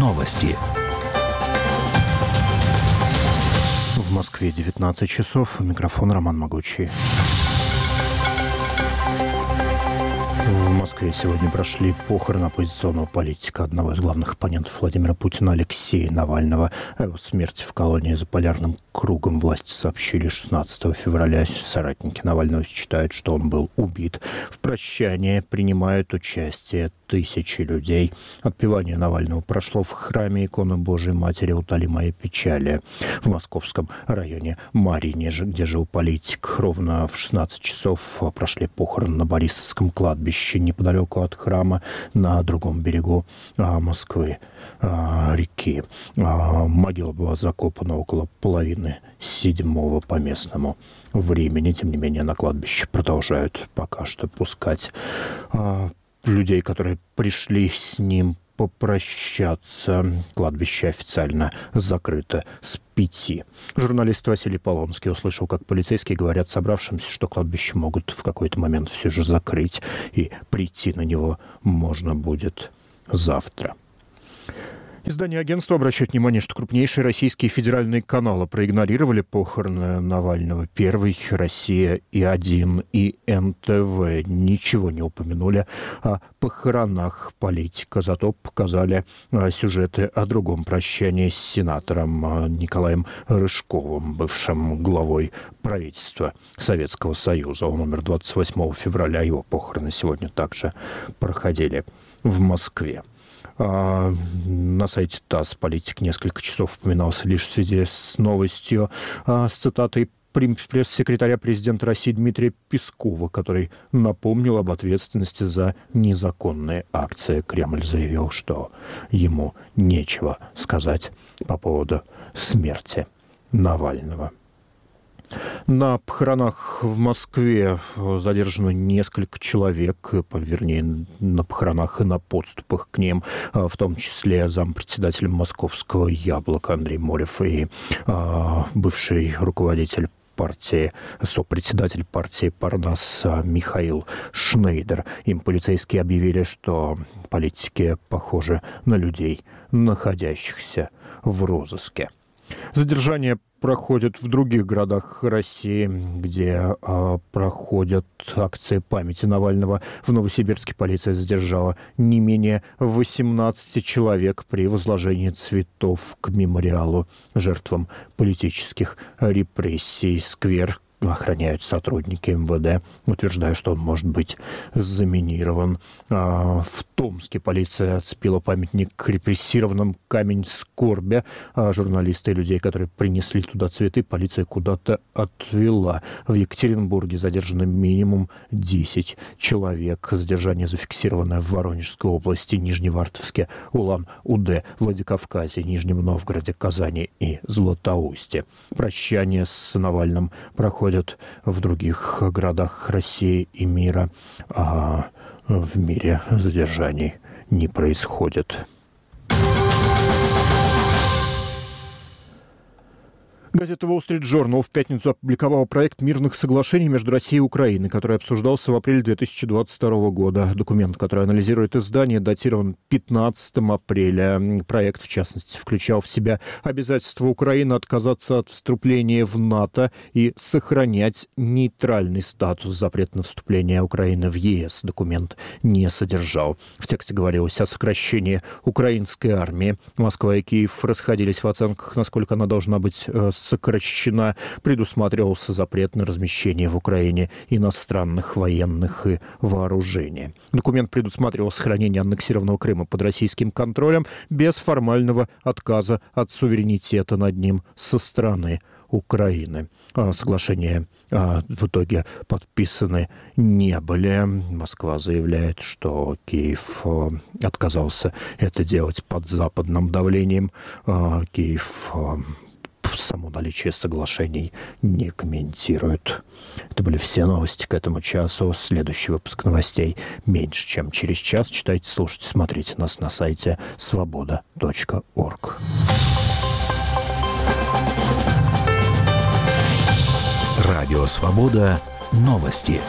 Новости. В Москве 19 часов. Микрофон Роман Могучий. В Москве сегодня прошли похороны оппозиционного политика, одного из главных оппонентов Владимира Путина Алексея Навального. О его смерти в колонии за полярным кругом власти сообщили 16 февраля. Соратники Навального считают, что он был убит. В прощании принимают участие тысячи людей. Отпевание Навального прошло в храме иконы Божией Матери «Утоли моей печали» в московском районе Марине, где жил политик. Ровно в 16 часов прошли похороны на Борисовском кладбище неподалеку от храма на другом берегу а, Москвы а, реки. А, могила была закопана около половины седьмого по местному времени. Тем не менее, на кладбище продолжают пока что пускать людей, которые пришли с ним попрощаться. Кладбище официально закрыто с пяти. Журналист Василий Полонский услышал, как полицейские говорят собравшимся, что кладбище могут в какой-то момент все же закрыть, и прийти на него можно будет завтра. Издание агентства обращает внимание, что крупнейшие российские федеральные каналы проигнорировали похороны Навального. Первый, Россия и один и НТВ ничего не упомянули о похоронах политика, зато показали а, сюжеты о другом прощании с сенатором а, Николаем Рыжковым, бывшим главой правительства Советского Союза. Он умер 28 февраля, его похороны сегодня также проходили в Москве. А, на сайте ТАСС политик несколько часов упоминался лишь в связи с новостью а, с цитатой пресс-секретаря президента России Дмитрия Пескова, который напомнил об ответственности за незаконные акции. Кремль заявил, что ему нечего сказать по поводу смерти Навального. На похоронах в Москве задержано несколько человек, вернее, на похоронах и на подступах к ним, а, в том числе зампредседателя московского «Яблока» Андрей Морев и а, бывший руководитель партии, сопредседатель партии Парнас Михаил Шнейдер. Им полицейские объявили, что политики похожи на людей, находящихся в розыске. Задержание проходят в других городах России, где э, проходят акции памяти Навального. В Новосибирске полиция задержала не менее 18 человек при возложении цветов к мемориалу жертвам политических репрессий. Сквер охраняют сотрудники МВД, утверждая, что он может быть заминирован. А, в Томске полиция отцепила памятник репрессированным камень скорби. А журналисты и людей, которые принесли туда цветы, полиция куда-то отвела. В Екатеринбурге задержано минимум 10 человек. Задержание зафиксировано в Воронежской области, Нижневартовске, Улан-Удэ, Владикавказе, Нижнем Новгороде, Казани и Златоусте. Прощание с Навальным проходит происходят в других городах России и мира, а в мире задержаний не происходит. Газета Wall Street Journal в пятницу опубликовала проект мирных соглашений между Россией и Украиной, который обсуждался в апреле 2022 года. Документ, который анализирует издание, датирован 15 апреля. Проект, в частности, включал в себя обязательство Украины отказаться от вступления в НАТО и сохранять нейтральный статус. Запрет на вступление Украины в ЕС документ не содержал. В тексте говорилось о сокращении украинской армии. Москва и Киев расходились в оценках, насколько она должна быть э, сокращена, предусматривался запрет на размещение в Украине иностранных военных и вооружения. Документ предусматривал сохранение аннексированного Крыма под российским контролем без формального отказа от суверенитета над ним со стороны Украины. А соглашения а, в итоге подписаны не были. Москва заявляет, что Киев а, отказался это делать под западным давлением. Киев само наличие соглашений не комментируют. Это были все новости к этому часу. Следующий выпуск новостей меньше, чем через час. Читайте, слушайте, смотрите нас на сайте свобода.орг. Радио «Свобода» новости.